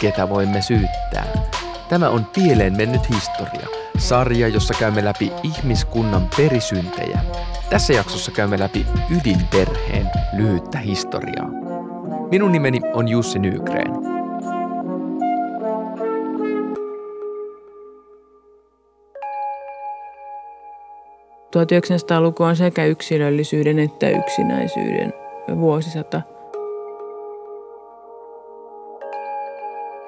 ketä voimme syyttää. Tämä on Pieleen mennyt historia, sarja, jossa käymme läpi ihmiskunnan perisyntejä. Tässä jaksossa käymme läpi ydinperheen lyhyttä historiaa. Minun nimeni on Jussi Nygren. 1900-luku on sekä yksilöllisyyden että yksinäisyyden vuosisata.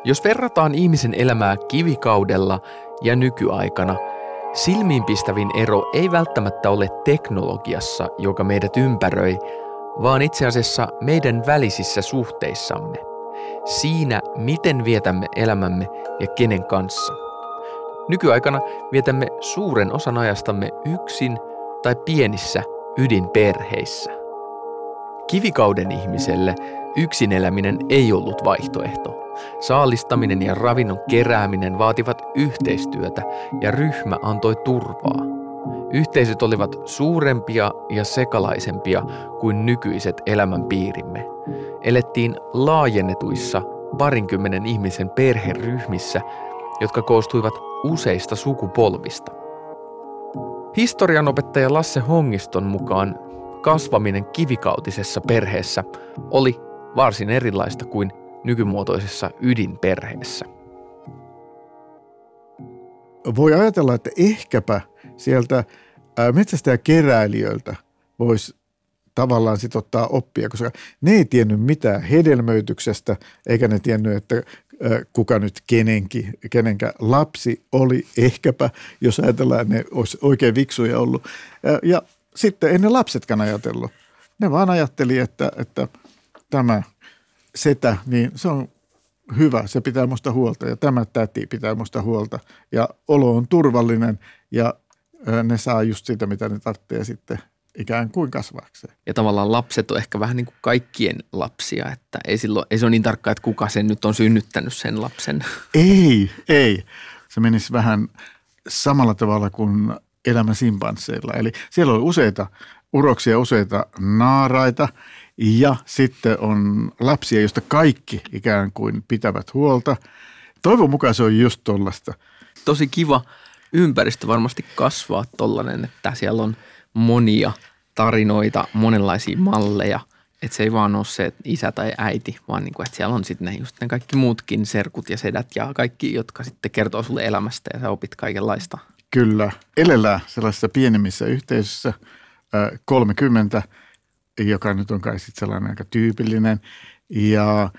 Jos verrataan ihmisen elämää kivikaudella ja nykyaikana, silmiinpistävin ero ei välttämättä ole teknologiassa, joka meidät ympäröi, vaan itse asiassa meidän välisissä suhteissamme. Siinä, miten vietämme elämämme ja kenen kanssa. Nykyaikana vietämme suuren osan ajastamme yksin tai pienissä ydinperheissä. Kivikauden ihmiselle yksin eläminen ei ollut vaihtoehto. Saalistaminen ja ravinnon kerääminen vaativat yhteistyötä ja ryhmä antoi turvaa. Yhteisöt olivat suurempia ja sekalaisempia kuin nykyiset elämänpiirimme. Elettiin laajennetuissa parinkymmenen ihmisen perheryhmissä, jotka koostuivat useista sukupolvista. Historianopettaja Lasse Hongiston mukaan kasvaminen kivikautisessa perheessä oli varsin erilaista kuin nykymuotoisessa ydinperheessä. Voi ajatella, että ehkäpä sieltä metsästäjäkeräilijöiltä voisi tavallaan sit ottaa oppia, koska ne ei tiennyt mitään hedelmöityksestä, eikä ne tiennyt, että kuka nyt kenenkin, kenenkä lapsi oli ehkäpä, jos ajatellaan, ne olisi oikein viksuja ollut. Ja sitten ei ne lapsetkaan ajatellut. Ne vaan ajatteli, että, että tämä setä, niin se on hyvä, se pitää musta huolta ja tämä täti pitää musta huolta ja olo on turvallinen ja ne saa just sitä, mitä ne tarvitsee sitten ikään kuin kasvaakseen. Ja tavallaan lapset on ehkä vähän niin kuin kaikkien lapsia, että ei, silloin, ei se ole niin tarkkaa, että kuka sen nyt on synnyttänyt sen lapsen. Ei, ei. Se menisi vähän samalla tavalla kuin elämä simpansseilla. Eli siellä on useita uroksia, useita naaraita ja sitten on lapsia, joista kaikki ikään kuin pitävät huolta. Toivon mukaan se on just tuollaista. Tosi kiva ympäristö varmasti kasvaa tollainen, että siellä on – monia tarinoita, monenlaisia malleja. Että se ei vaan ole se että isä tai äiti, vaan niin kuin, että siellä on sitten ne, just ne kaikki muutkin serkut ja sedät ja kaikki, jotka sitten kertoo sulle elämästä ja sä opit kaikenlaista. Kyllä. Elellään sellaisessa pienemmissä yhteisössä 30, joka nyt on kai sitten sellainen aika tyypillinen. Ja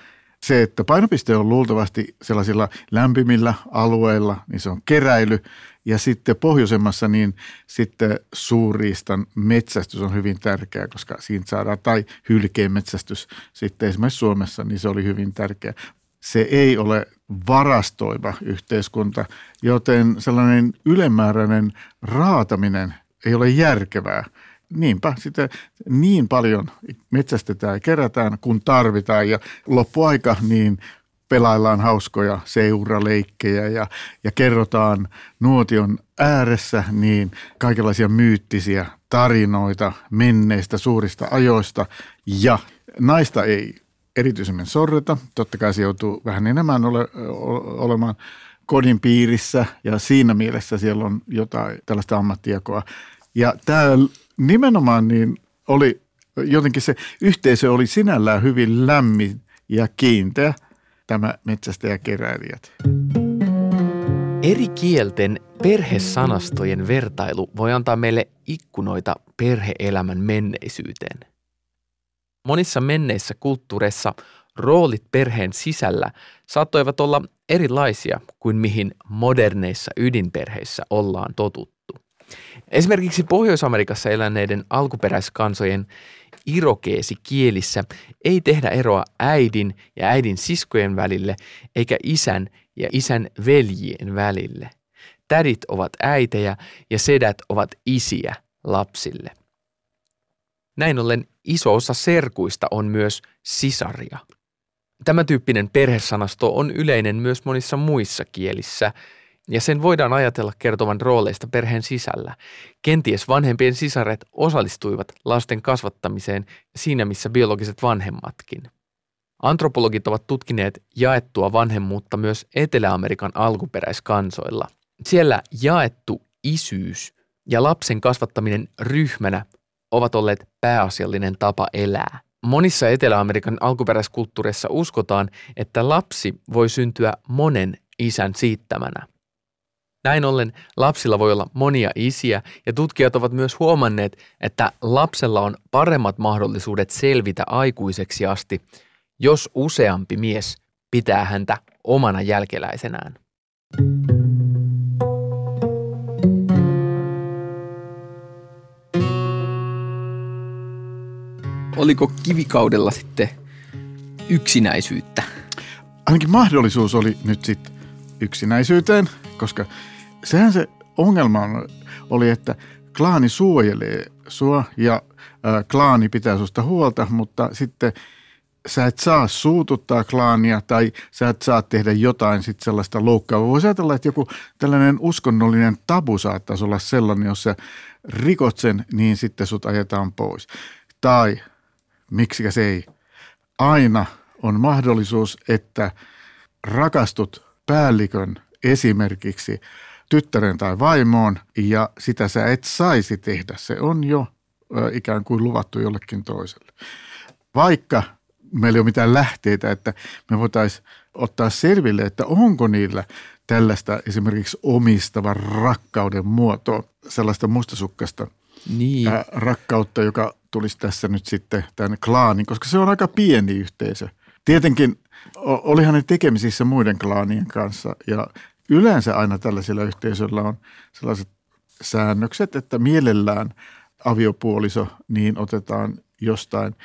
se, että painopiste on luultavasti sellaisilla lämpimillä alueilla, niin se on keräily ja sitten pohjoisemmassa niin sitten suurriistan metsästys on hyvin tärkeää, koska siinä saadaan, tai hylkeen metsästys sitten esimerkiksi Suomessa, niin se oli hyvin tärkeä. Se ei ole varastoiva yhteiskunta, joten sellainen ylimääräinen raataminen ei ole järkevää. Niinpä sitten niin paljon metsästetään ja kerätään, kun tarvitaan ja loppuaika niin pelaillaan hauskoja seuraleikkejä ja, ja kerrotaan nuotion ääressä niin kaikenlaisia myyttisiä tarinoita menneistä suurista ajoista ja naista ei erityisemmin sorreta. Totta kai se joutuu vähän enemmän ole, olemaan kodin piirissä ja siinä mielessä siellä on jotain tällaista ammattijakoa. Ja tämä nimenomaan niin oli jotenkin se yhteisö oli sinällään hyvin lämmin ja kiinteä – tämä metsästäjäkeräilijät. Eri kielten perhesanastojen vertailu voi antaa meille ikkunoita perheelämän menneisyyteen. Monissa menneissä kulttuureissa roolit perheen sisällä saattoivat olla erilaisia kuin mihin moderneissa ydinperheissä ollaan totuttu. Esimerkiksi Pohjois-Amerikassa eläneiden alkuperäiskansojen irokeesikielissä ei tehdä eroa äidin ja äidin siskojen välille eikä isän ja isän veljien välille. Tädit ovat äitejä ja sedät ovat isiä lapsille. Näin ollen iso osa serkuista on myös sisaria. Tämä tyyppinen perhesanasto on yleinen myös monissa muissa kielissä, ja sen voidaan ajatella kertovan rooleista perheen sisällä. Kenties vanhempien sisaret osallistuivat lasten kasvattamiseen siinä missä biologiset vanhemmatkin. Antropologit ovat tutkineet jaettua vanhemmuutta myös Etelä-Amerikan alkuperäiskansoilla. Siellä jaettu isyys ja lapsen kasvattaminen ryhmänä ovat olleet pääasiallinen tapa elää. Monissa Etelä-Amerikan alkuperäiskulttuureissa uskotaan, että lapsi voi syntyä monen isän siittämänä. Näin ollen lapsilla voi olla monia isiä ja tutkijat ovat myös huomanneet, että lapsella on paremmat mahdollisuudet selvitä aikuiseksi asti, jos useampi mies pitää häntä omana jälkeläisenään. Oliko kivikaudella sitten yksinäisyyttä? Ainakin mahdollisuus oli nyt sitten yksinäisyyteen, koska sehän se ongelma oli, että klaani suojelee sua ja klaani pitää susta huolta, mutta sitten sä et saa suututtaa klaania tai sä et saa tehdä jotain sitten sellaista loukkaavaa. Voisi ajatella, että joku tällainen uskonnollinen tabu saattaisi olla sellainen, jos sä rikot sen, niin sitten sut ajetaan pois. Tai miksikä se ei, aina on mahdollisuus, että rakastut päällikön esimerkiksi tyttären tai vaimoon ja sitä sä et saisi tehdä. Se on jo ikään kuin luvattu jollekin toiselle. Vaikka meillä ei ole mitään lähteitä, että me voitaisiin ottaa selville, että onko niillä tällaista esimerkiksi omistavan rakkauden muotoa, sellaista mustasukkasta niin. rakkautta, joka tulisi tässä nyt sitten tämän klaanin, koska se on aika pieni yhteisö. Tietenkin olihan ne tekemisissä muiden klaanien kanssa ja yleensä aina tällaisilla yhteisöillä on sellaiset säännökset, että mielellään aviopuoliso niin otetaan jostain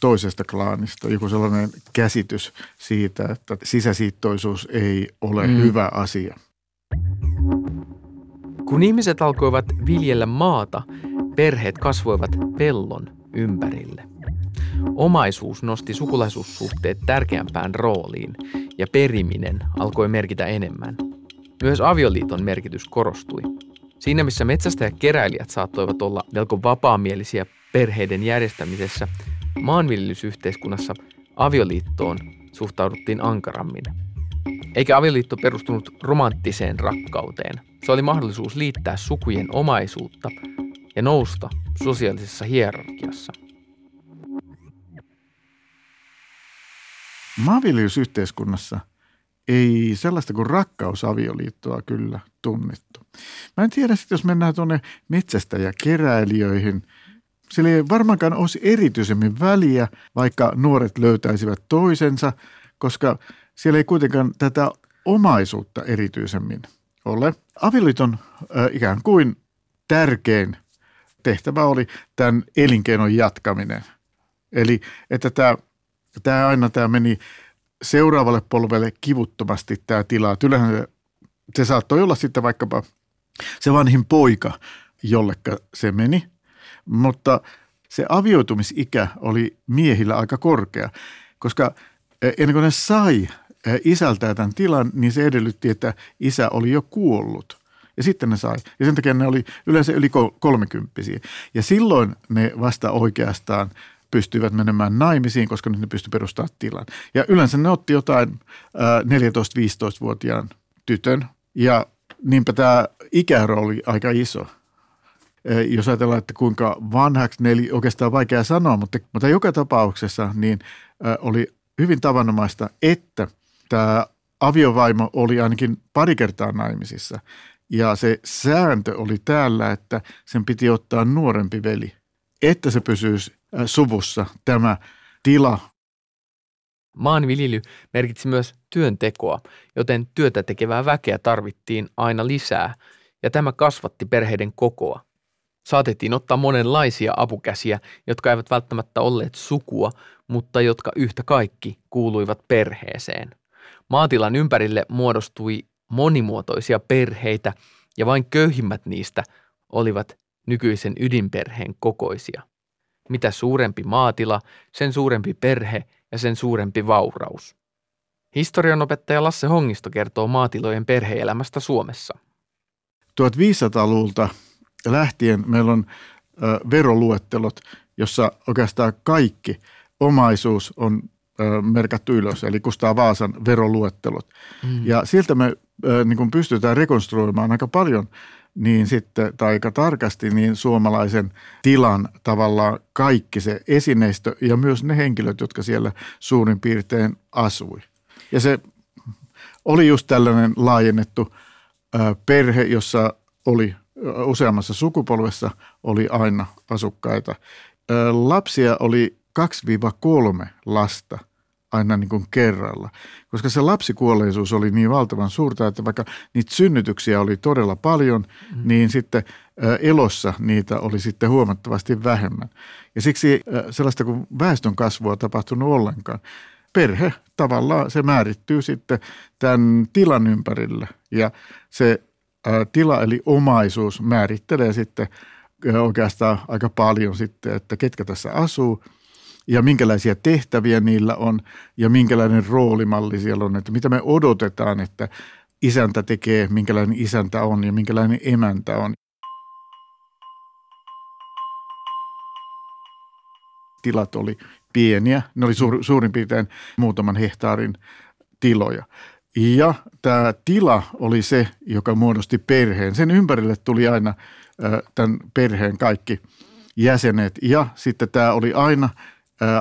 toisesta klaanista, joku sellainen käsitys siitä, että sisäsiittoisuus ei ole mm. hyvä asia. Kun ihmiset alkoivat viljellä maata, perheet kasvoivat pellon ympärille. Omaisuus nosti sukulaisuussuhteet tärkeämpään rooliin ja periminen alkoi merkitä enemmän. Myös avioliiton merkitys korostui. Siinä missä metsästä ja keräilijät saattoivat olla melko vapaamielisiä perheiden järjestämisessä, maanviljelysyhteiskunnassa avioliittoon suhtauduttiin ankarammin. Eikä avioliitto perustunut romanttiseen rakkauteen. Se oli mahdollisuus liittää sukujen omaisuutta ja nousta sosiaalisessa hierarkiassa. Maanviljelysyhteiskunnassa ei sellaista kuin rakkausavioliittoa kyllä tunnettu. Mä en tiedä sitten, jos mennään tuonne metsästä ja keräilijöihin, sillä ei varmaankaan olisi erityisemmin väliä, vaikka nuoret löytäisivät toisensa, koska siellä ei kuitenkaan tätä omaisuutta erityisemmin ole. Avioliiton äh, ikään kuin tärkein tehtävä oli tämän elinkeinon jatkaminen. Eli että tämä, tämä aina tämä meni seuraavalle polvelle kivuttomasti tämä tila. Kyllähän se, se saattoi olla sitten vaikkapa se vanhin poika, jollekka se meni, mutta se avioitumisikä oli miehillä aika korkea, koska e, ennen kuin ne sai e, isältään tämän tilan, niin se edellytti, että isä oli jo kuollut. Ja sitten ne sai. Ja sen takia ne oli yleensä yli kolmekymppisiä. Ja silloin ne vasta oikeastaan pystyivät menemään naimisiin, koska nyt ne pystyivät perustamaan tilan. Ja yleensä ne otti jotain 14-15-vuotiaan tytön ja niinpä tämä ikäero oli aika iso. Jos ajatellaan, että kuinka vanhaksi ne oli oikeastaan vaikea sanoa, mutta, mutta joka tapauksessa niin oli hyvin tavanomaista, että tämä aviovaimo oli ainakin pari kertaa naimisissa. Ja se sääntö oli täällä, että sen piti ottaa nuorempi veli, että se pysyisi suvussa tämä tila. Maanviljely merkitsi myös työntekoa, joten työtä tekevää väkeä tarvittiin aina lisää, ja tämä kasvatti perheiden kokoa. Saatettiin ottaa monenlaisia apukäsiä, jotka eivät välttämättä olleet sukua, mutta jotka yhtä kaikki kuuluivat perheeseen. Maatilan ympärille muodostui monimuotoisia perheitä ja vain köyhimmät niistä olivat nykyisen ydinperheen kokoisia. Mitä suurempi maatila, sen suurempi perhe ja sen suurempi vauraus. Historianopettaja Lasse Hongisto kertoo maatilojen perheelämästä Suomessa. 1500-luvulta lähtien meillä on veroluettelot, jossa oikeastaan kaikki omaisuus on merkattu ylös, eli Kustaa Vaasan veroluettelot. Mm. Ja sieltä me niin kun pystytään rekonstruoimaan aika paljon niin sitten, tai aika tarkasti, niin suomalaisen tilan tavallaan kaikki se esineistö ja myös ne henkilöt, jotka siellä suurin piirtein asui. Ja se oli just tällainen laajennettu perhe, jossa oli useammassa sukupolvessa oli aina asukkaita. Lapsia oli 2-3 lasta aina niin kuin kerralla, koska se lapsikuolleisuus oli niin valtavan suurta, että vaikka niitä synnytyksiä oli todella paljon, mm. niin sitten elossa niitä oli sitten huomattavasti vähemmän. Ja siksi sellaista kuin väestön kasvua tapahtunut ollenkaan. Perhe tavallaan se määrittyy sitten tämän tilan ympärille ja se tila eli omaisuus määrittelee sitten oikeastaan aika paljon sitten, että ketkä tässä asuu ja minkälaisia tehtäviä niillä on ja minkälainen roolimalli siellä on, että mitä me odotetaan, että isäntä tekee, minkälainen isäntä on ja minkälainen emäntä on. Tilat oli pieniä, ne oli suur, suurin piirtein muutaman hehtaarin tiloja. Ja tämä tila oli se, joka muodosti perheen. Sen ympärille tuli aina tämän perheen kaikki jäsenet ja sitten tämä oli aina,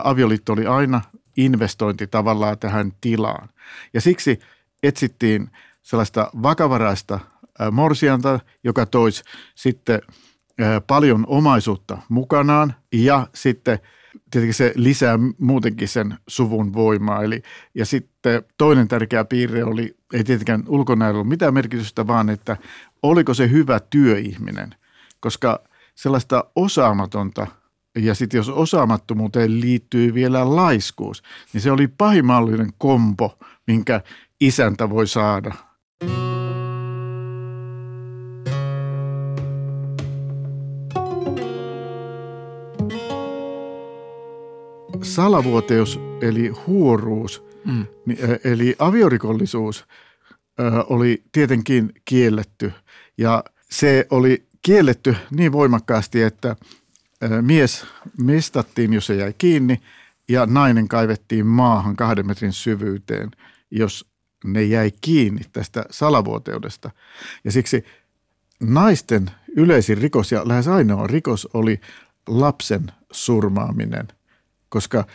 avioliitto oli aina investointi tavallaan tähän tilaan. Ja siksi etsittiin sellaista vakavaraista morsianta, joka toisi sitten paljon omaisuutta mukanaan ja sitten – tietenkin se lisää muutenkin sen suvun voimaa. Eli, ja sitten toinen tärkeä piirre oli, ei tietenkään ulkonäöllä ollut mitään merkitystä, vaan että oliko se hyvä työihminen. Koska sellaista osaamatonta, ja sitten jos osaamattomuuteen liittyy vielä laiskuus, niin se oli pahimallinen kompo, minkä isäntä voi saada – salavuoteus eli huoruus, mm. eli aviorikollisuus oli tietenkin kielletty. Ja se oli kielletty niin voimakkaasti, että mies mestattiin, jos se jäi kiinni, ja nainen kaivettiin maahan kahden metrin syvyyteen, jos ne jäi kiinni tästä salavuoteudesta. Ja siksi naisten yleisin rikos ja lähes ainoa rikos oli lapsen surmaaminen koska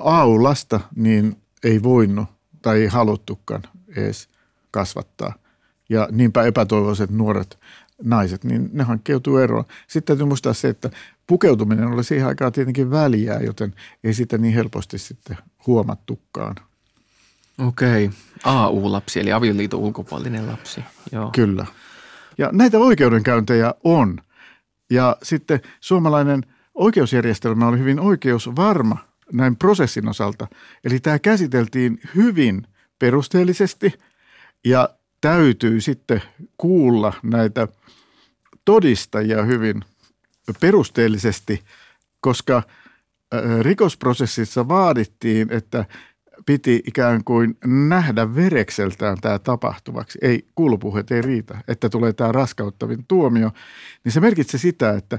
aulasta niin ei voinut tai ei haluttukaan edes kasvattaa. Ja niinpä epätoivoiset nuoret naiset, niin ne hankkeutuu eroon. Sitten täytyy muistaa se, että pukeutuminen oli siihen aikaan tietenkin väliä, joten ei sitä niin helposti sitten huomattukaan. Okei, AU-lapsi eli avioliiton ulkopuolinen lapsi. Joo. Kyllä. Ja näitä oikeudenkäyntejä on. Ja sitten suomalainen – oikeusjärjestelmä oli hyvin oikeusvarma näin prosessin osalta. Eli tämä käsiteltiin hyvin perusteellisesti ja täytyy sitten kuulla näitä todistajia hyvin perusteellisesti, koska rikosprosessissa vaadittiin, että piti ikään kuin nähdä verekseltään tämä tapahtuvaksi. Ei, kuulupuheet ei riitä, että tulee tämä raskauttavin tuomio. Niin se merkitsee sitä, että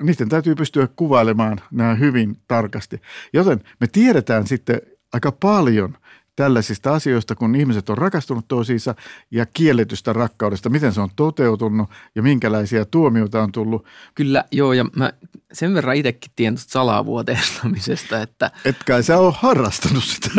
niiden täytyy pystyä kuvailemaan nämä hyvin tarkasti. Joten me tiedetään sitten aika paljon tällaisista asioista, kun ihmiset on rakastunut toisiinsa ja kielletystä rakkaudesta, miten se on toteutunut ja minkälaisia tuomioita on tullut. Kyllä, joo, ja mä sen verran itsekin tuosta salavuoteistamisesta, että... Etkä sä ole harrastanut sitä.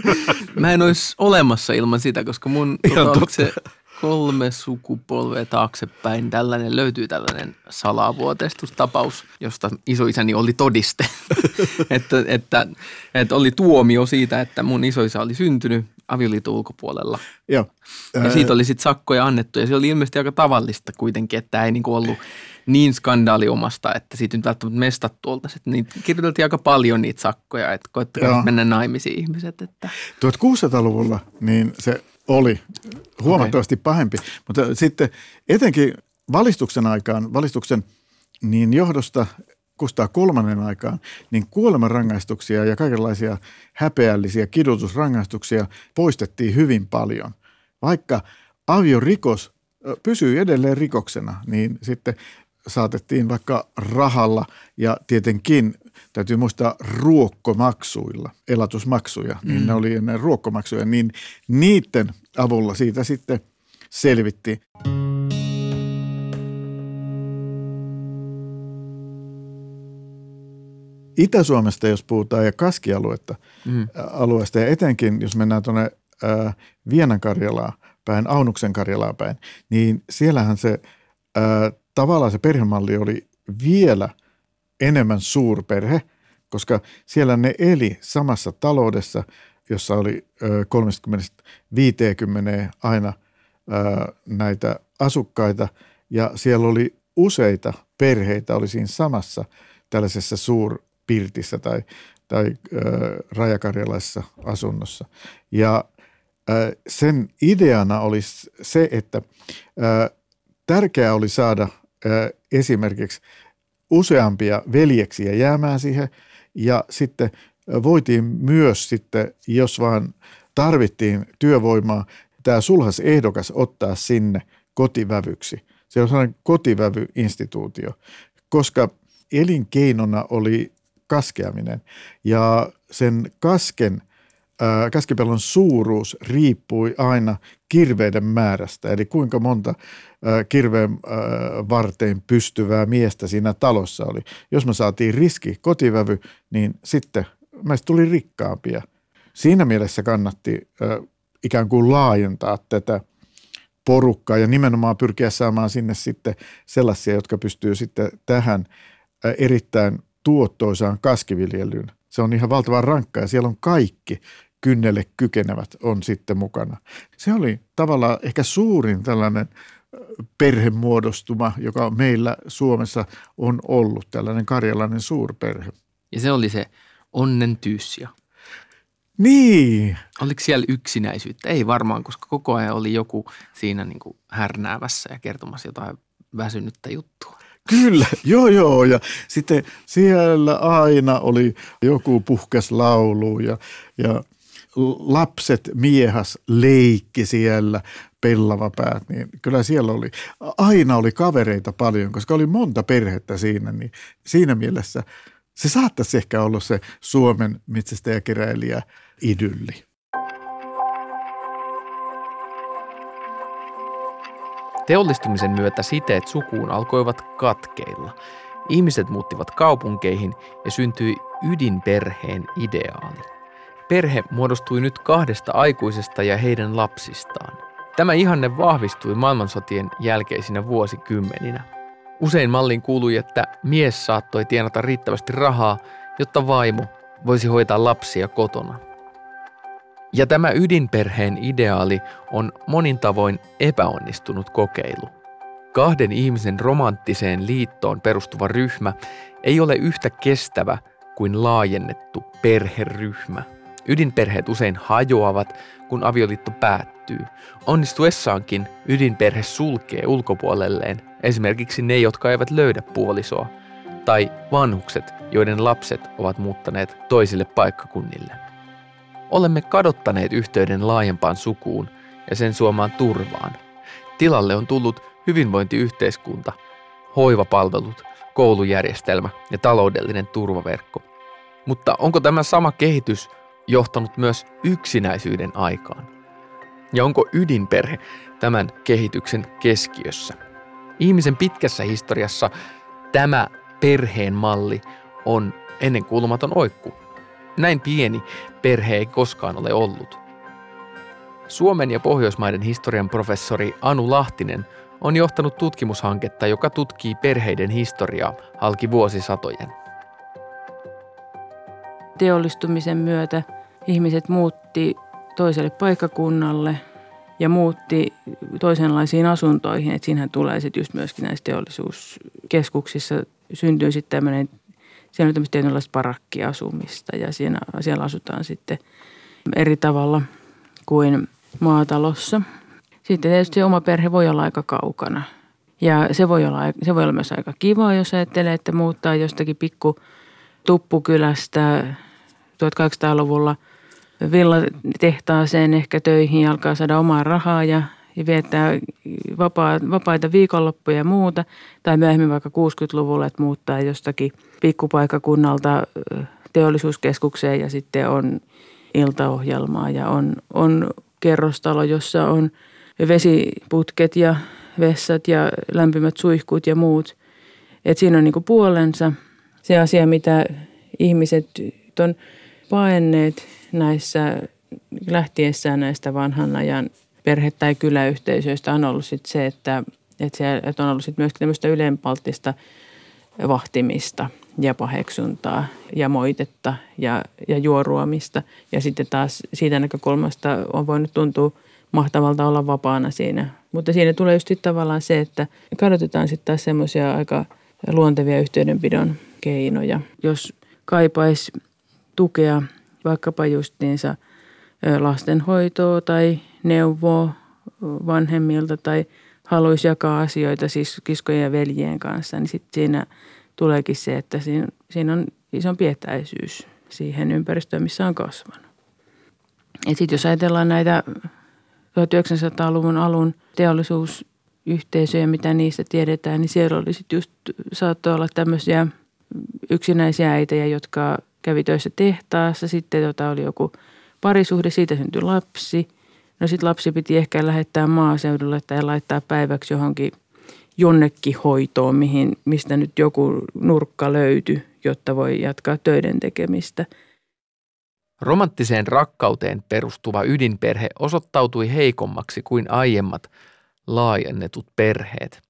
mä en olisi olemassa ilman sitä, koska mun tota, se kolme sukupolvea taaksepäin tällainen löytyy tällainen salavuoteistustapaus, josta isoisäni oli todiste. että, että, että, oli tuomio siitä, että mun isoisä oli syntynyt avioliiton ulkopuolella. Joo. Ja siitä oli sitten sakkoja annettu ja se oli ilmeisesti aika tavallista kuitenkin, että ei niinku ollut niin skandaaliomasta, että siitä nyt välttämättä mestattu oltaisiin. Niin kirjoiteltiin aika paljon niitä sakkoja, että koettakaa mennä naimisiin ihmiset. Että. 1600-luvulla niin se oli huomattavasti pahempi, mutta sitten etenkin valistuksen aikaan, valistuksen niin johdosta Kustaa kolmannen aikaan, niin kuolemanrangaistuksia ja kaikenlaisia häpeällisiä kidutusrangaistuksia poistettiin hyvin paljon. Vaikka aviorikos ö, pysyi edelleen rikoksena, niin sitten saatettiin vaikka rahalla ja tietenkin täytyy muistaa ruokkomaksuilla, elatusmaksuja, niin Mm. ne oli ennen ruokkomaksuja, niin niiden avulla siitä sitten selvittiin. Itä-Suomesta, jos puhutaan, ja Kaskialuetta, Mm. alueesta, ja etenkin jos mennään tuonne Vienan Karjalaa päin, Aunuksen Karjalaa päin, niin siellähän se ää, tavallaan se perhemalli oli vielä enemmän suurperhe, koska siellä ne eli samassa taloudessa, jossa oli ö, 30-50 aina näitä asukkaita, ja siellä oli useita perheitä, oli siinä samassa tällaisessa suurpirtissä tai, tai ö, rajakarjalaisessa asunnossa. Ja ö, sen ideana olisi se, että ö, tärkeää oli saada ö, esimerkiksi useampia veljeksiä jäämään siihen ja sitten voitiin myös sitten, jos vaan tarvittiin työvoimaa, tämä sulhas ehdokas ottaa sinne kotivävyksi. Se on sellainen kotivävyinstituutio, koska elinkeinona oli kaskeaminen ja sen kasken ää, suuruus riippui aina kirveiden määrästä, eli kuinka monta kirveen varteen pystyvää miestä siinä talossa oli. Jos me saatiin riski kotivävy, niin sitten meistä tuli rikkaampia. Siinä mielessä kannatti ää, ikään kuin laajentaa tätä porukkaa ja nimenomaan pyrkiä saamaan sinne sitten sellaisia, jotka pystyy sitten tähän erittäin tuottoisaan kaskiviljelyyn. Se on ihan valtavan rankkaa ja siellä on kaikki kynnelle kykenevät on sitten mukana. Se oli tavallaan ehkä suurin tällainen perhemuodostuma, joka meillä Suomessa on ollut, tällainen karjalainen suurperhe. Ja se oli se onnen tyyssia. Niin, Oliko siellä yksinäisyyttä? Ei varmaan, koska koko ajan oli joku siinä niin kuin härnäävässä ja kertomassa jotain väsynyttä juttua. Kyllä, joo joo. Ja sitten siellä aina oli joku puhkas laulu ja, ja lapset miehas leikki siellä, pellavapäät, niin kyllä siellä oli, aina oli kavereita paljon, koska oli monta perhettä siinä, niin siinä mielessä se saattaisi ehkä olla se Suomen metsästäjäkeräilijä idylli. Teollistumisen myötä siteet sukuun alkoivat katkeilla. Ihmiset muuttivat kaupunkeihin ja syntyi ydinperheen ideaali. Perhe muodostui nyt kahdesta aikuisesta ja heidän lapsistaan. Tämä ihanne vahvistui maailmansotien jälkeisinä vuosikymmeninä. Usein malliin kuului, että mies saattoi tienata riittävästi rahaa, jotta vaimo voisi hoitaa lapsia kotona. Ja tämä ydinperheen ideaali on monin tavoin epäonnistunut kokeilu. Kahden ihmisen romanttiseen liittoon perustuva ryhmä ei ole yhtä kestävä kuin laajennettu perheryhmä. Ydinperheet usein hajoavat, kun avioliitto päättyy. Onnistuessaankin ydinperhe sulkee ulkopuolelleen esimerkiksi ne, jotka eivät löydä puolisoa, tai vanhukset, joiden lapset ovat muuttaneet toisille paikkakunnille. Olemme kadottaneet yhteyden laajempaan sukuun ja sen suomaan turvaan. Tilalle on tullut hyvinvointiyhteiskunta, hoivapalvelut, koulujärjestelmä ja taloudellinen turvaverkko. Mutta onko tämä sama kehitys johtanut myös yksinäisyyden aikaan? Ja onko ydinperhe tämän kehityksen keskiössä? Ihmisen pitkässä historiassa tämä perheen malli on ennenkuulumaton oikku. Näin pieni perhe ei koskaan ole ollut. Suomen ja Pohjoismaiden historian professori Anu Lahtinen on johtanut tutkimushanketta, joka tutkii perheiden historiaa halki vuosisatojen. Teollistumisen myötä ihmiset muutti toiselle paikkakunnalle ja muutti toisenlaisiin asuntoihin. Että siinähän tulee sitten just myöskin näissä teollisuuskeskuksissa syntyy sitten tämmöinen, siellä on tämmöistä tietynlaista parakkiasumista ja siinä, siellä asutaan sitten eri tavalla kuin maatalossa. Sitten tietysti oma perhe voi olla aika kaukana ja se voi olla, se voi olla myös aika kiva, jos ajattelee, että muuttaa jostakin pikku tuppukylästä 1800-luvulla villatehtaaseen ehkä töihin ja alkaa saada omaa rahaa ja, ja viettää vapaa, vapaita viikonloppuja ja muuta. Tai myöhemmin vaikka 60-luvulla, että muuttaa jostakin pikkupaikakunnalta teollisuuskeskukseen ja sitten on iltaohjelmaa ja on, on kerrostalo, jossa on vesiputket ja vessat ja lämpimät suihkut ja muut. Et siinä on niinku puolensa se asia, mitä ihmiset on paenneet näissä lähtiessään näistä vanhan ajan perhe- tai kyläyhteisöistä on ollut sit se, että, että, se, että on ollut sit myös tämmöistä ylenpalttista vahtimista ja paheksuntaa ja moitetta ja, ja juoruamista. Ja sitten taas siitä näkökulmasta on voinut tuntua mahtavalta olla vapaana siinä. Mutta siinä tulee just tavallaan se, että kadotetaan sitten taas semmoisia aika luontevia yhteydenpidon keinoja. Jos kaipaisi tukea vaikkapa justiinsa lastenhoitoa tai neuvoa vanhemmilta tai haluaisi jakaa asioita siis kiskojen ja veljien kanssa, niin sitten siinä tuleekin se, että siinä, siinä on isompi etäisyys siihen ympäristöön, missä on kasvanut. Sitten jos ajatellaan näitä 1900-luvun alun teollisuusyhteisöjä, mitä niistä tiedetään, niin siellä oli sitten just, saattoi olla tämmöisiä yksinäisiä äitejä, jotka kävi töissä tehtaassa. Sitten tota oli joku parisuhde, siitä syntyi lapsi. No sitten lapsi piti ehkä lähettää maaseudulle tai laittaa päiväksi johonkin jonnekin hoitoon, mihin, mistä nyt joku nurkka löytyi, jotta voi jatkaa töiden tekemistä. Romanttiseen rakkauteen perustuva ydinperhe osoittautui heikommaksi kuin aiemmat laajennetut perheet.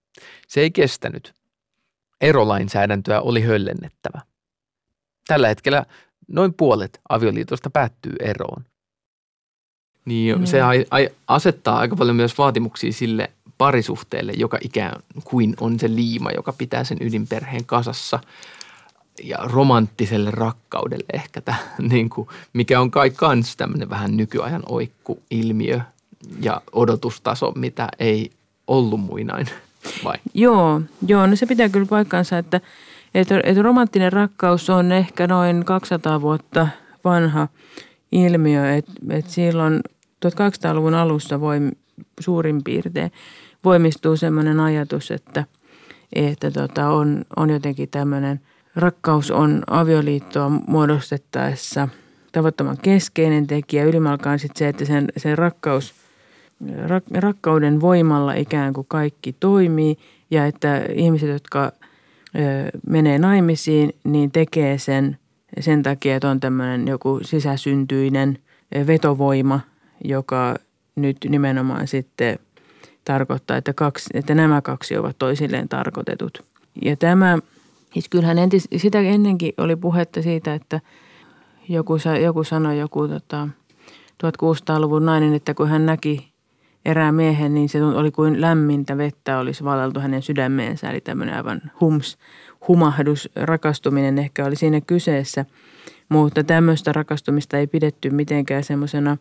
Se ei kestänyt. Erolainsäädäntöä oli höllennettävä. Tällä hetkellä noin puolet avioliitosta päättyy eroon. Niin, mm. se ai, ai, asettaa aika paljon myös vaatimuksia sille parisuhteelle, joka ikään kuin on se liima, joka pitää sen ydinperheen kasassa. Ja romanttiselle rakkaudelle ehkä, tämä, niin kuin, mikä on kai kans tämmöinen vähän nykyajan oikku-ilmiö ja odotustaso, mitä ei ollut muinain, vai? Joo, joo, no se pitää kyllä paikkansa, että – että, että romanttinen rakkaus on ehkä noin 200 vuotta vanha ilmiö, että, että silloin 1800-luvun alussa voi suurin piirtein voimistuu sellainen ajatus, että, että tota on, on jotenkin tämmöinen rakkaus on avioliittoa muodostettaessa tavattoman keskeinen tekijä. Ylimalkaan sitten se, että sen, sen rakkaus, rak, rakkauden voimalla ikään kuin kaikki toimii ja että ihmiset, jotka – menee naimisiin, niin tekee sen sen takia, että on tämmöinen joku sisäsyntyinen vetovoima, joka nyt nimenomaan sitten tarkoittaa, että, kaksi, että nämä kaksi ovat toisilleen tarkoitetut. Ja tämä, siis kyllähän entis, sitä ennenkin oli puhetta siitä, että joku, joku sanoi, joku tota, 1600-luvun nainen, että kun hän näki erään miehen, niin se oli kuin lämmintä vettä olisi valeltu hänen sydämeensä. Eli tämmöinen aivan hums, humahdus, rakastuminen ehkä oli siinä kyseessä. Mutta tämmöistä rakastumista ei pidetty mitenkään semmoisena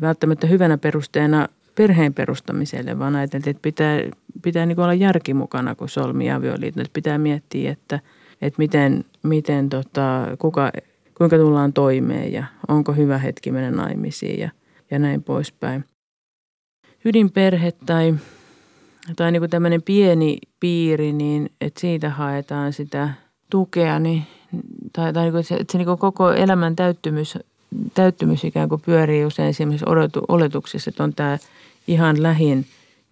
välttämättä hyvänä perusteena perheen perustamiselle, vaan ajateltiin, että pitää, pitää niin olla järki mukana, kun solmii avioliiton. Että pitää miettiä, että, että miten, miten tota, kuka, kuinka tullaan toimeen ja onko hyvä hetki mennä naimisiin ja, ja näin poispäin ydinperhe tai, tai niin kuin tämmöinen pieni piiri, niin että siitä haetaan sitä tukea, niin, tai, tai niin kuin, että se, että se niin koko elämän täyttymys, täyttymys ikään kuin pyörii usein sellaisessa oletuksessa, että on tämä ihan lähin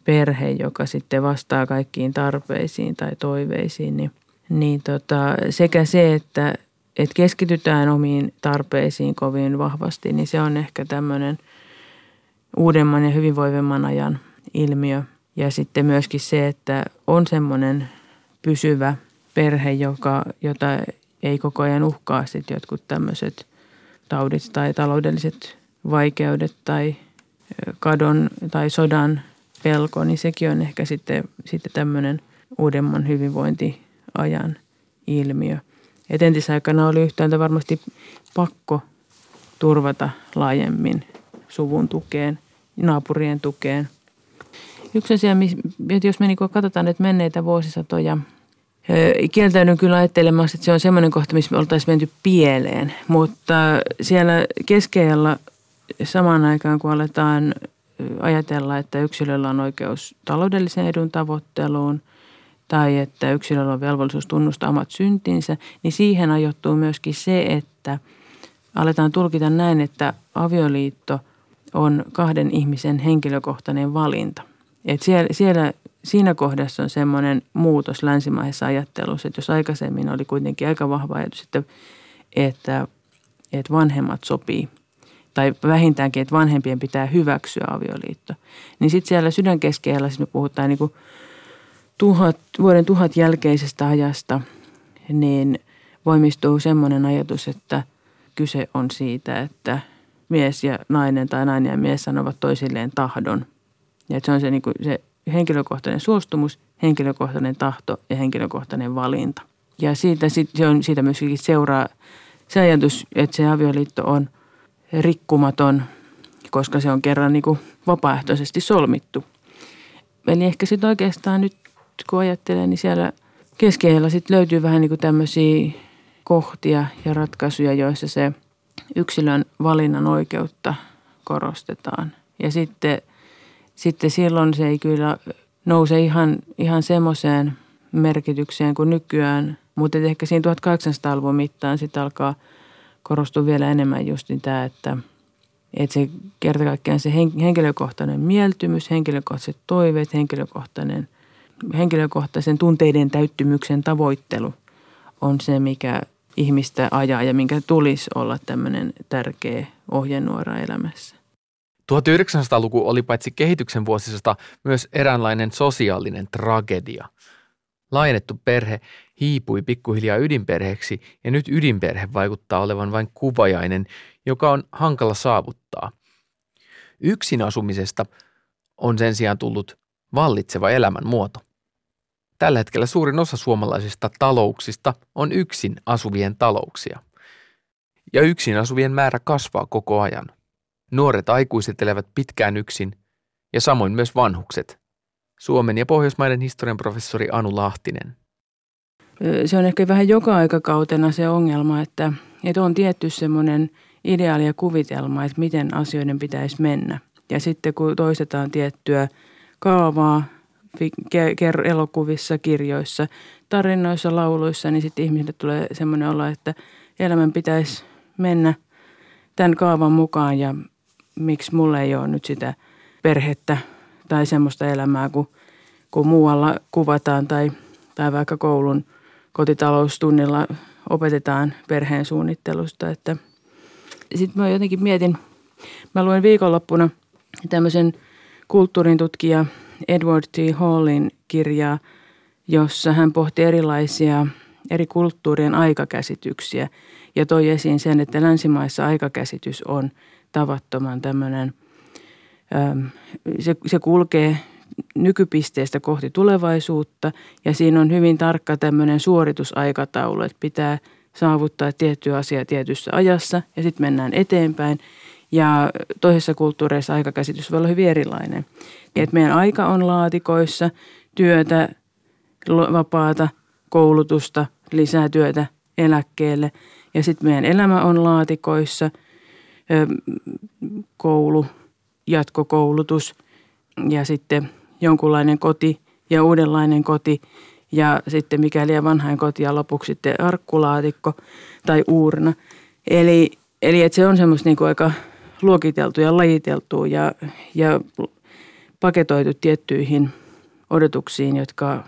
perhe, joka sitten vastaa kaikkiin tarpeisiin tai toiveisiin, niin, niin tota, sekä se, että, että keskitytään omiin tarpeisiin kovin vahvasti, niin se on ehkä tämmöinen – uudemman ja hyvinvoivemman ajan ilmiö. Ja sitten myöskin se, että on semmoinen pysyvä perhe, joka, jota ei koko ajan uhkaa sitten jotkut tämmöiset taudit tai taloudelliset vaikeudet tai kadon tai sodan pelko, niin sekin on ehkä sitten, sitten tämmöinen uudemman hyvinvointiajan ilmiö. Et entisaikana oli yhtäältä varmasti pakko turvata laajemmin suvun tukeen, naapurien tukeen. Yksi asia, että jos me niin katsotaan nyt menneitä vuosisatoja, kieltäydyn kyllä ajattelemassa, että se on semmoinen kohta, missä me oltaisiin menty pieleen. Mutta siellä keskellä samaan aikaan, kun aletaan ajatella, että yksilöllä on oikeus taloudellisen edun tavoitteluun tai että yksilöllä on velvollisuus tunnustaa omat syntinsä, niin siihen ajoittuu myöskin se, että aletaan tulkita näin, että avioliitto on kahden ihmisen henkilökohtainen valinta. Et siellä, siellä, siinä kohdassa on semmoinen muutos länsimaisessa ajattelussa, että jos aikaisemmin oli kuitenkin aika vahva ajatus, että, että, että vanhemmat sopii tai vähintäänkin, että vanhempien pitää hyväksyä avioliitto. Niin sitten siellä sydänkeskeellä, siis me puhutaan niin kuin tuhat, vuoden tuhat jälkeisestä ajasta, niin voimistuu semmoinen ajatus, että kyse on siitä, että mies ja nainen tai nainen ja mies sanovat toisilleen tahdon. Ja että se on se, niin kuin se henkilökohtainen suostumus, henkilökohtainen tahto ja henkilökohtainen valinta. Ja siitä, siitä, on, siitä myöskin seuraa se ajatus, että se avioliitto on – rikkumaton, koska se on kerran niin kuin vapaaehtoisesti solmittu. Eli ehkä sitten oikeastaan nyt, kun ajattelen, niin siellä keskellä sitten löytyy vähän niin kuin tämmöisiä kohtia ja ratkaisuja, joissa se yksilön valinnan oikeutta korostetaan. Ja sitten, sitten silloin se ei kyllä nouse ihan, ihan semmoiseen merkitykseen kuin nykyään, mutta ehkä siinä 1800-luvun mittaan sitten alkaa – korostuu vielä enemmän just niin tämä, että, että se kerta kaikkiaan se henkilökohtainen mieltymys, henkilökohtaiset toiveet, henkilökohtainen, henkilökohtaisen tunteiden täyttymyksen tavoittelu on se, mikä ihmistä ajaa ja minkä tulisi olla tämmöinen tärkeä ohjenuora elämässä. 1900-luku oli paitsi kehityksen vuosisesta myös eräänlainen sosiaalinen tragedia. Lainettu perhe hiipui pikkuhiljaa ydinperheeksi ja nyt ydinperhe vaikuttaa olevan vain kuvajainen, joka on hankala saavuttaa. Yksin asumisesta on sen sijaan tullut vallitseva elämänmuoto. Tällä hetkellä suurin osa suomalaisista talouksista on yksin asuvien talouksia. Ja yksin asuvien määrä kasvaa koko ajan. Nuoret aikuiset elävät pitkään yksin ja samoin myös vanhukset. Suomen ja Pohjoismaiden historian professori Anu Lahtinen se on ehkä vähän joka aikakautena se ongelma, että, että on tietty semmoinen ideaali ja kuvitelma, että miten asioiden pitäisi mennä. Ja sitten kun toistetaan tiettyä kaavaa elokuvissa, kirjoissa, tarinoissa, lauluissa, niin sitten ihmisille tulee semmoinen olo, että elämän pitäisi mennä tämän kaavan mukaan ja miksi mulle ei ole nyt sitä perhettä tai semmoista elämää kuin, kuin muualla kuvataan tai, tai vaikka koulun – kotitaloustunnilla opetetaan perheen suunnittelusta. Että sitten mä jotenkin mietin, mä luen viikonloppuna tämmöisen kulttuurin tutkija Edward T. Hallin kirjaa, jossa hän pohti erilaisia eri kulttuurien aikakäsityksiä ja toi esiin sen, että länsimaissa aikakäsitys on tavattoman tämmöinen, se, se kulkee nykypisteestä kohti tulevaisuutta ja siinä on hyvin tarkka tämmöinen suoritusaikataulu, että pitää saavuttaa tietty asia tietyssä ajassa ja sitten mennään eteenpäin. Ja toisessa kulttuureissa aikakäsitys voi olla hyvin erilainen. Että meidän aika on laatikoissa, työtä, vapaata, koulutusta, lisää työtä eläkkeelle. Ja sitten meidän elämä on laatikoissa, koulu, jatkokoulutus ja sitten jonkunlainen koti ja uudenlainen koti ja sitten mikäli vanhain koti ja lopuksi sitten arkkulaatikko tai uurna. Eli, eli että se on semmoista niin aika luokiteltu ja lajiteltu ja, ja paketoitu tiettyihin odotuksiin, jotka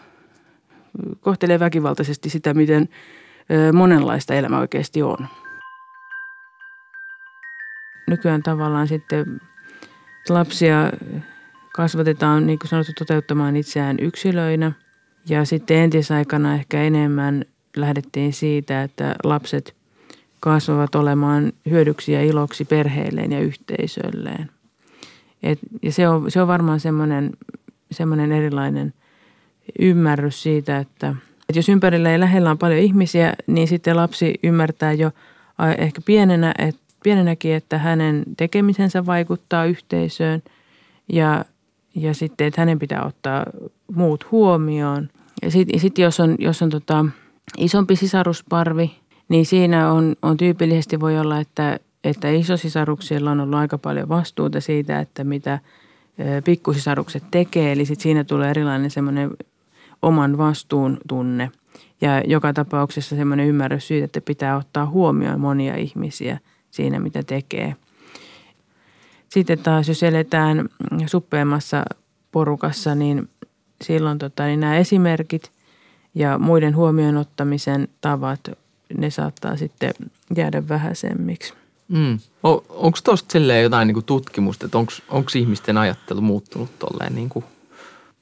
kohtelee väkivaltaisesti sitä, miten monenlaista elämä oikeasti on. Nykyään tavallaan sitten lapsia kasvatetaan niin kuin sanottu toteuttamaan itseään yksilöinä. Ja sitten entisaikana ehkä enemmän lähdettiin siitä, että lapset kasvavat olemaan hyödyksi ja iloksi perheilleen ja yhteisölleen. Et, ja se on, se on varmaan semmoinen, semmoinen erilainen ymmärrys siitä, että, että jos ympärillä ja lähellä on paljon ihmisiä, niin sitten lapsi ymmärtää jo ehkä pienenä, että, pienenäkin, että hänen tekemisensä vaikuttaa yhteisöön ja, ja sitten, että hänen pitää ottaa muut huomioon. Ja sitten sit jos on, jos on tota, isompi sisarusparvi, niin siinä on, on tyypillisesti voi olla, että, että isosisaruksilla on ollut aika paljon vastuuta siitä, että mitä pikkusisarukset tekee. Eli sit siinä tulee erilainen semmoinen oman vastuun tunne ja joka tapauksessa semmoinen ymmärrys siitä, että pitää ottaa huomioon monia ihmisiä siinä, mitä tekee. Sitten taas, jos eletään suppeammassa porukassa, niin silloin tota, niin nämä esimerkit ja muiden huomioon ottamisen tavat, ne saattaa sitten jäädä vähäisemmiksi. Mm. Onko tuosta jotain niin tutkimusta, että onko ihmisten ajattelu muuttunut tolleen niin kuin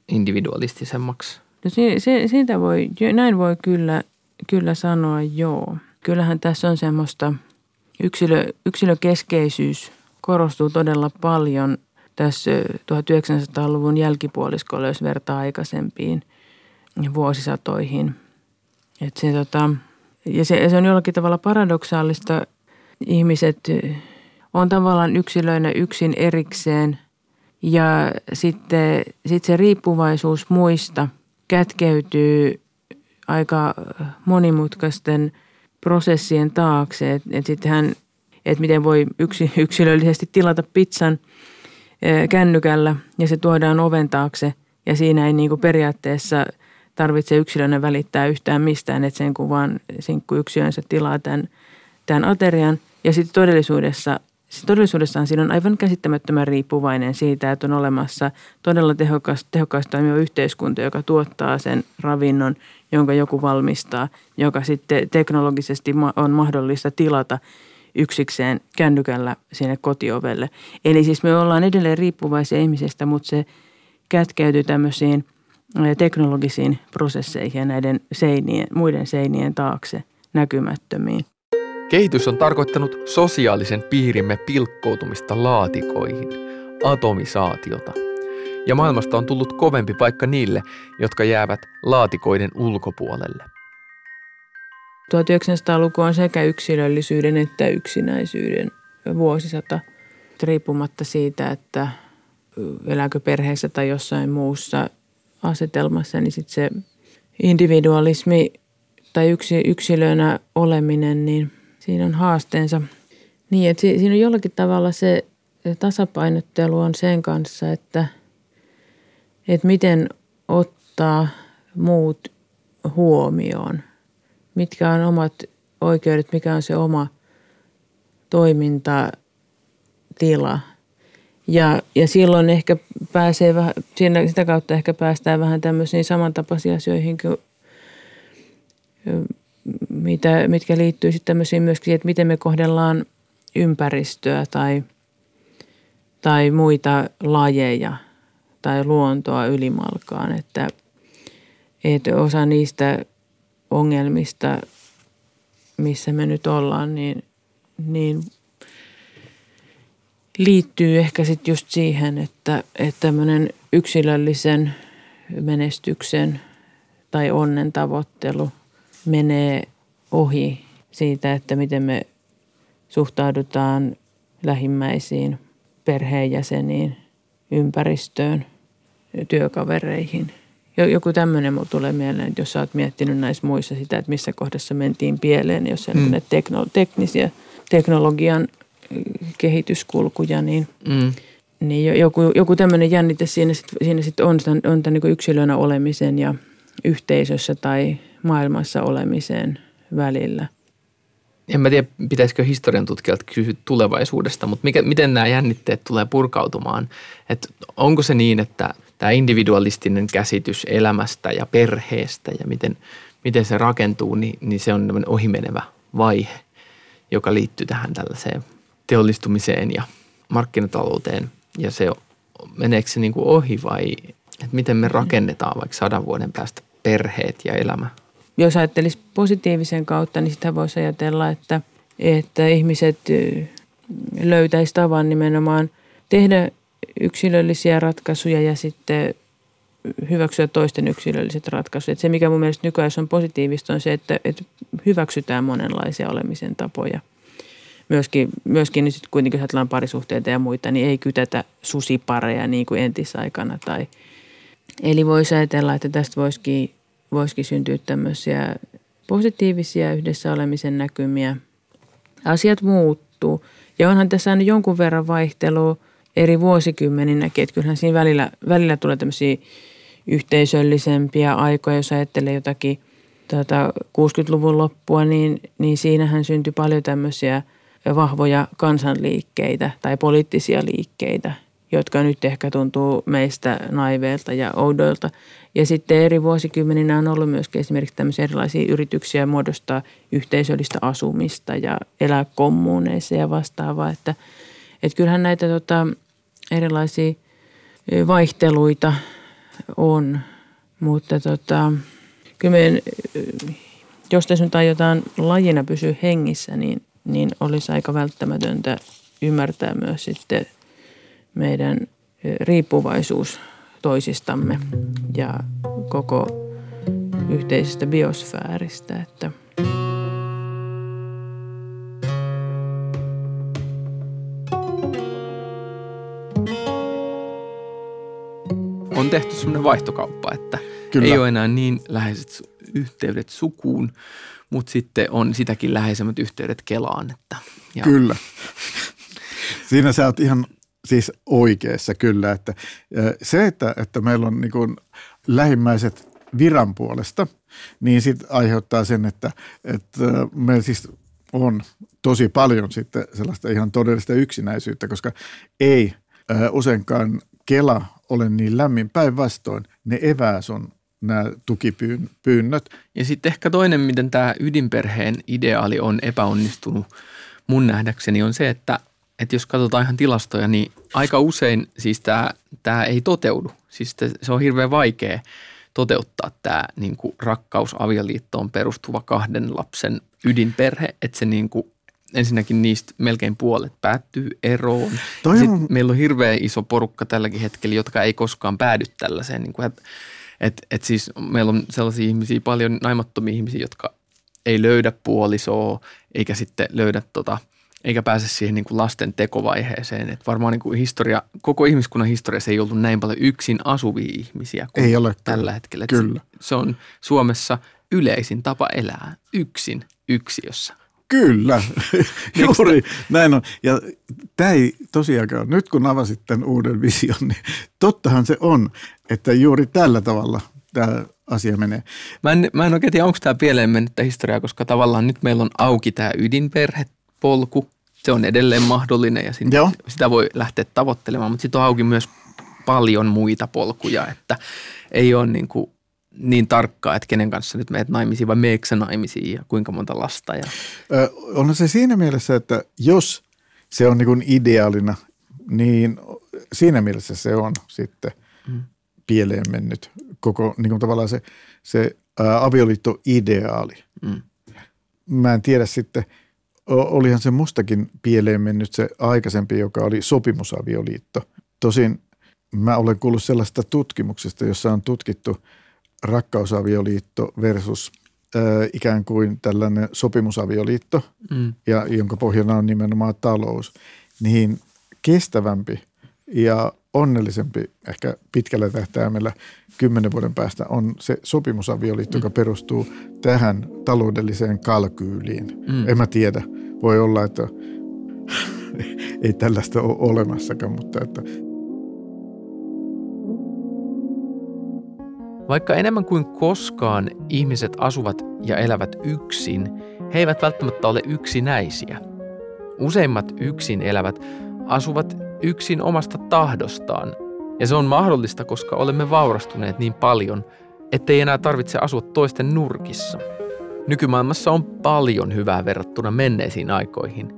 individualistisemmaksi? No se, se, siitä voi, näin voi kyllä, kyllä sanoa joo. Kyllähän tässä on semmoista yksilö, yksilökeskeisyys korostuu todella paljon tässä 1900-luvun jälkipuoliskolla, jos vertaa aikaisempiin vuosisatoihin. Et se, tota, ja se, se on jollakin tavalla paradoksaalista. Ihmiset on tavallaan yksilöinä yksin erikseen ja sitten sit se riippuvaisuus muista – kätkeytyy aika monimutkaisten prosessien taakse. Että et sitten että miten voi yksi, yksilöllisesti tilata pizzan kännykällä ja se tuodaan oven taakse ja siinä ei niin kuin periaatteessa tarvitse yksilönä välittää yhtään mistään, että sen kun vaan yksilönsä tilaa tämän, tämän aterian ja sitten todellisuudessa Siis todellisuudessaan siinä on aivan käsittämättömän riippuvainen siitä, että on olemassa todella tehokas, tehokas toimiva yhteiskunta, joka tuottaa sen ravinnon, jonka joku valmistaa, joka sitten teknologisesti on mahdollista tilata yksikseen kännykällä sinne kotiovelle. Eli siis me ollaan edelleen riippuvaisia ihmisestä, mutta se kätkeytyy tämmöisiin teknologisiin prosesseihin ja näiden seinien, muiden seinien taakse näkymättömiin. Kehitys on tarkoittanut sosiaalisen piirimme pilkkoutumista laatikoihin, atomisaatiota. Ja maailmasta on tullut kovempi paikka niille, jotka jäävät laatikoiden ulkopuolelle. 1900-luku on sekä yksilöllisyyden että yksinäisyyden vuosisata, riippumatta siitä, että elääkö perheessä tai jossain muussa asetelmassa, niin sitten se individualismi tai yksi, yksilönä oleminen, niin siinä on haasteensa. Niin, että siinä on jollakin tavalla se tasapainottelu on sen kanssa, että, että miten ottaa muut huomioon. Mitkä on omat oikeudet, mikä on se oma toimintatila. Ja, ja silloin ehkä pääsee vähän, sitä kautta ehkä päästään vähän tämmöisiin samantapaisiin asioihin kuin mitä, mitkä liittyy sitten tämmöisiin myöskin, että miten me kohdellaan ympäristöä tai, tai muita lajeja tai luontoa ylimalkaan. Että, että osa niistä ongelmista, missä me nyt ollaan, niin, niin liittyy ehkä sitten just siihen, että, että tämmöinen yksilöllisen menestyksen tai onnen tavoittelu – menee ohi siitä, että miten me suhtaudutaan lähimmäisiin, perheenjäseniin, ympäristöön, työkavereihin. Joku tämmöinen mulle tulee mieleen, että jos sä oot miettinyt näissä muissa sitä, että missä kohdassa mentiin pieleen, jos on mm. tekno, teknisiä teknologian kehityskulkuja, niin, mm. niin joku, joku tämmöinen jännite siinä sitten siinä sit on, on tämän niin yksilönä olemisen ja yhteisössä tai maailmassa olemiseen välillä. En mä tiedä, pitäisikö historian tutkijalta kysyä tulevaisuudesta, mutta mikä, miten nämä jännitteet tulee purkautumaan? Et onko se niin, että tämä individualistinen käsitys elämästä ja perheestä ja miten, miten se rakentuu, niin, niin se on ohimenevä vaihe, joka liittyy tähän tällaiseen teollistumiseen ja markkinatalouteen. Ja se meneekö se niin kuin ohi vai että miten me rakennetaan vaikka sadan vuoden päästä perheet ja elämä jos ajattelisi positiivisen kautta, niin sitä voisi ajatella, että, että ihmiset löytäisi tavan nimenomaan tehdä yksilöllisiä ratkaisuja ja sitten hyväksyä toisten yksilölliset ratkaisut. Et se, mikä mun mielestä nykyään on positiivista, on se, että, että hyväksytään monenlaisia olemisen tapoja. Myöskin, myöskin niin sitten kuitenkin, ajatellaan parisuhteita ja muita, niin ei kytätä susipareja niin kuin entisaikana. Tai, eli voisi ajatella, että tästä voisikin, voisikin syntyä tämmöisiä positiivisia yhdessä olemisen näkymiä. Asiat muuttuu. Ja onhan tässä aina jonkun verran vaihtelua eri vuosikymmeninäkin, että kyllähän siinä välillä, välillä tulee tämmöisiä yhteisöllisempiä aikoja, jos ajattelee jotakin tuota, 60-luvun loppua, niin, niin siinähän syntyi paljon tämmöisiä vahvoja kansanliikkeitä tai poliittisia liikkeitä, jotka nyt ehkä tuntuu meistä naiveilta ja oudoilta. Ja sitten eri vuosikymmeninä on ollut myöskin esimerkiksi tämmöisiä erilaisia yrityksiä muodostaa yhteisöllistä asumista ja elää kommuneissa ja vastaavaa. Että, että kyllähän näitä tota, erilaisia vaihteluita on, mutta tota, kyllä meidän, jos tässä nyt aiotaan lajina pysyä hengissä, niin, niin olisi aika välttämätöntä ymmärtää myös sitten meidän riippuvaisuus toisistamme ja koko yhteisestä biosfääristä, että – on tehty semmoinen vaihtokauppa, että Kyllä. ei ole enää niin läheiset yhteydet sukuun, mutta sitten on sitäkin läheisemmät yhteydet Kelaan. Että, ja. Kyllä. Siinä sä oot ihan siis oikeassa kyllä, että se, että, että meillä on niin lähimmäiset viran puolesta, niin sitten aiheuttaa sen, että, että meillä siis on tosi paljon sitten sellaista ihan todellista yksinäisyyttä, koska ei useinkaan Kela ole niin lämmin. Päinvastoin ne evää sun nämä tukipyynnöt. Ja sitten ehkä toinen, miten tämä ydinperheen ideaali on epäonnistunut mun nähdäkseni on se, että, että jos katsotaan ihan tilastoja, niin aika usein siis tämä, tämä ei toteudu. Siis se on hirveän vaikea toteuttaa tämä niin kuin rakkaus avioliittoon perustuva kahden lapsen ydinperhe, että se niin kuin ensinnäkin niistä melkein puolet päättyy eroon. Toi on... Meillä on hirveän iso porukka tälläkin hetkellä, jotka ei koskaan päädy tällaiseen. Niin kuin, että et, et siis meillä on sellaisia ihmisiä, paljon naimattomia ihmisiä, jotka ei löydä puolisoa, eikä sitten löydä tota, eikä pääse siihen niin kuin lasten tekovaiheeseen. Et varmaan niin kuin historia, koko ihmiskunnan historiassa ei ollut näin paljon yksin asuvia ihmisiä kuin ei ole, tällä hetkellä. Kyllä. Se, on Suomessa yleisin tapa elää yksin yksiössä. Kyllä, juuri näin on. Ja tämä ei tosiaankaan, nyt kun avasit tämän uuden vision, niin tottahan se on, että juuri tällä tavalla tämä asia menee. Mä en, mä en oikein tiedä, onko tämä pieleen mennyttä historiaa, koska tavallaan nyt meillä on auki tämä ydinperhepolku. Se on edelleen mahdollinen ja sinne, sitä voi lähteä tavoittelemaan, mutta sitten on auki myös paljon muita polkuja, että ei ole niin kuin niin tarkkaa, että kenen kanssa nyt meet naimisiin vai meeksä naimisiin ja kuinka monta lasta. Ja... Ö, on se siinä mielessä, että jos se on niin ideaalina, niin siinä mielessä se on sitten mm. pieleen mennyt koko niin kuin tavallaan se, se ä, avioliitto-ideaali. Mm. Mä en tiedä sitten, olihan se mustakin pieleen mennyt se aikaisempi, joka oli sopimusavioliitto. Tosin mä olen kuullut sellaista tutkimuksesta, jossa on tutkittu – rakkausavioliitto versus äh, ikään kuin tällainen sopimusavioliitto, mm. ja, jonka pohjana on nimenomaan talous, niin kestävämpi ja onnellisempi ehkä pitkällä tähtäimellä kymmenen vuoden päästä on se sopimusavioliitto, mm. joka perustuu tähän taloudelliseen kalkyyliin. Mm. En mä tiedä. Voi olla, että ei tällaista ole olemassakaan, mutta että Vaikka enemmän kuin koskaan ihmiset asuvat ja elävät yksin, he eivät välttämättä ole yksinäisiä. Useimmat yksin elävät asuvat yksin omasta tahdostaan, ja se on mahdollista, koska olemme vaurastuneet niin paljon, ettei enää tarvitse asua toisten nurkissa. Nykymaailmassa on paljon hyvää verrattuna menneisiin aikoihin.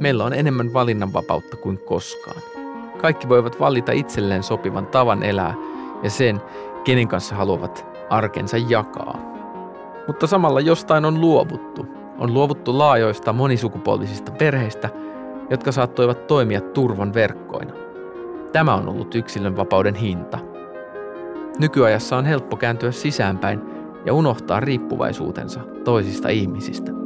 Meillä on enemmän valinnanvapautta kuin koskaan. Kaikki voivat valita itselleen sopivan tavan elää ja sen, kenen kanssa haluavat arkensa jakaa. Mutta samalla jostain on luovuttu. on luovuttu laajoista monisukupolvisista perheistä, jotka saattoivat toimia turvan verkkoina. Tämä on ollut yksilön vapauden hinta. Nykyajassa on helppo kääntyä sisäänpäin ja unohtaa riippuvaisuutensa toisista ihmisistä.